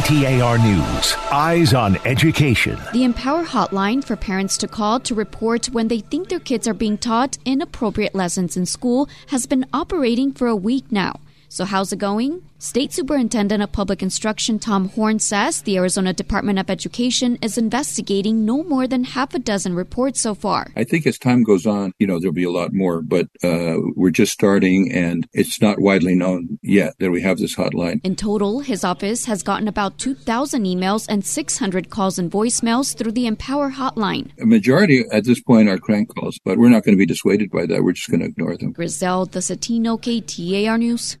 KTAR News. Eyes on Education. The Empower Hotline for parents to call to report when they think their kids are being taught inappropriate lessons in school has been operating for a week now. So, how's it going? State Superintendent of Public Instruction Tom Horne says the Arizona Department of Education is investigating no more than half a dozen reports so far. I think as time goes on, you know, there'll be a lot more, but uh, we're just starting and it's not widely known yet that we have this hotline. In total, his office has gotten about 2,000 emails and 600 calls and voicemails through the Empower hotline. A majority at this point are crank calls, but we're not going to be dissuaded by that. We're just going to ignore them. Griselda Zetino, KTAR News.